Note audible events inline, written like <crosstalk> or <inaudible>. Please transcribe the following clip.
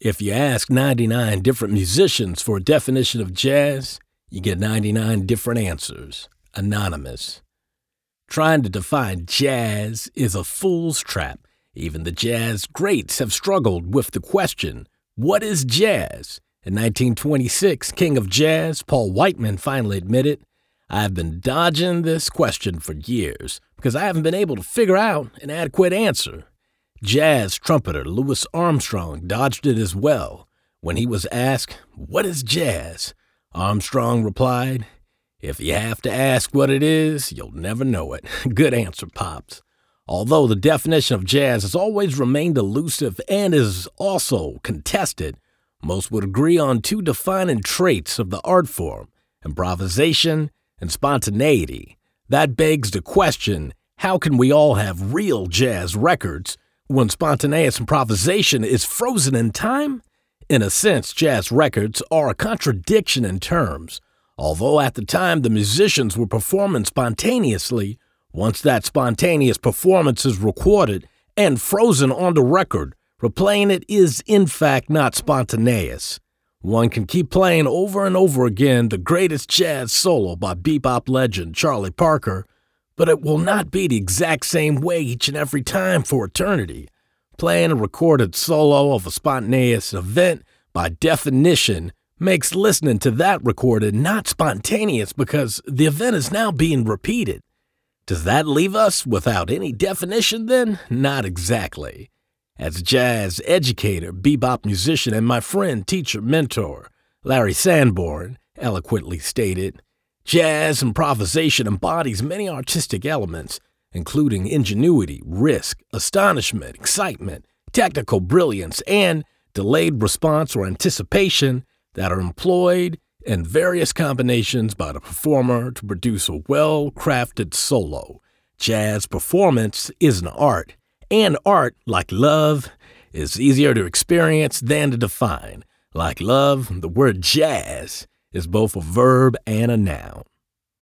If you ask 99 different musicians for a definition of jazz, you get 99 different answers. Anonymous. Trying to define jazz is a fool's trap. Even the jazz greats have struggled with the question what is jazz? In 1926, King of Jazz, Paul Whiteman, finally admitted, I've been dodging this question for years because I haven't been able to figure out an adequate answer. Jazz trumpeter Louis Armstrong dodged it as well. When he was asked, What is jazz? Armstrong replied, If you have to ask what it is, you'll never know it. <laughs> Good answer, Pops. Although the definition of jazz has always remained elusive and is also contested, most would agree on two defining traits of the art form improvisation and spontaneity. That begs the question how can we all have real jazz records when spontaneous improvisation is frozen in time? In a sense, jazz records are a contradiction in terms. Although at the time the musicians were performing spontaneously, once that spontaneous performance is recorded and frozen on the record, replaying it is in fact not spontaneous. One can keep playing over and over again the greatest jazz solo by bebop legend Charlie Parker but it will not be the exact same way each and every time for eternity. Playing a recorded solo of a spontaneous event, by definition, makes listening to that recorded not spontaneous because the event is now being repeated. Does that leave us without any definition then? Not exactly. As jazz educator, bebop musician, and my friend, teacher, mentor, Larry Sanborn, eloquently stated, Jazz improvisation embodies many artistic elements, including ingenuity, risk, astonishment, excitement, technical brilliance, and delayed response or anticipation that are employed in various combinations by the performer to produce a well crafted solo. Jazz performance is an art, and art, like love, is easier to experience than to define. Like love, the word jazz is both a verb and a noun.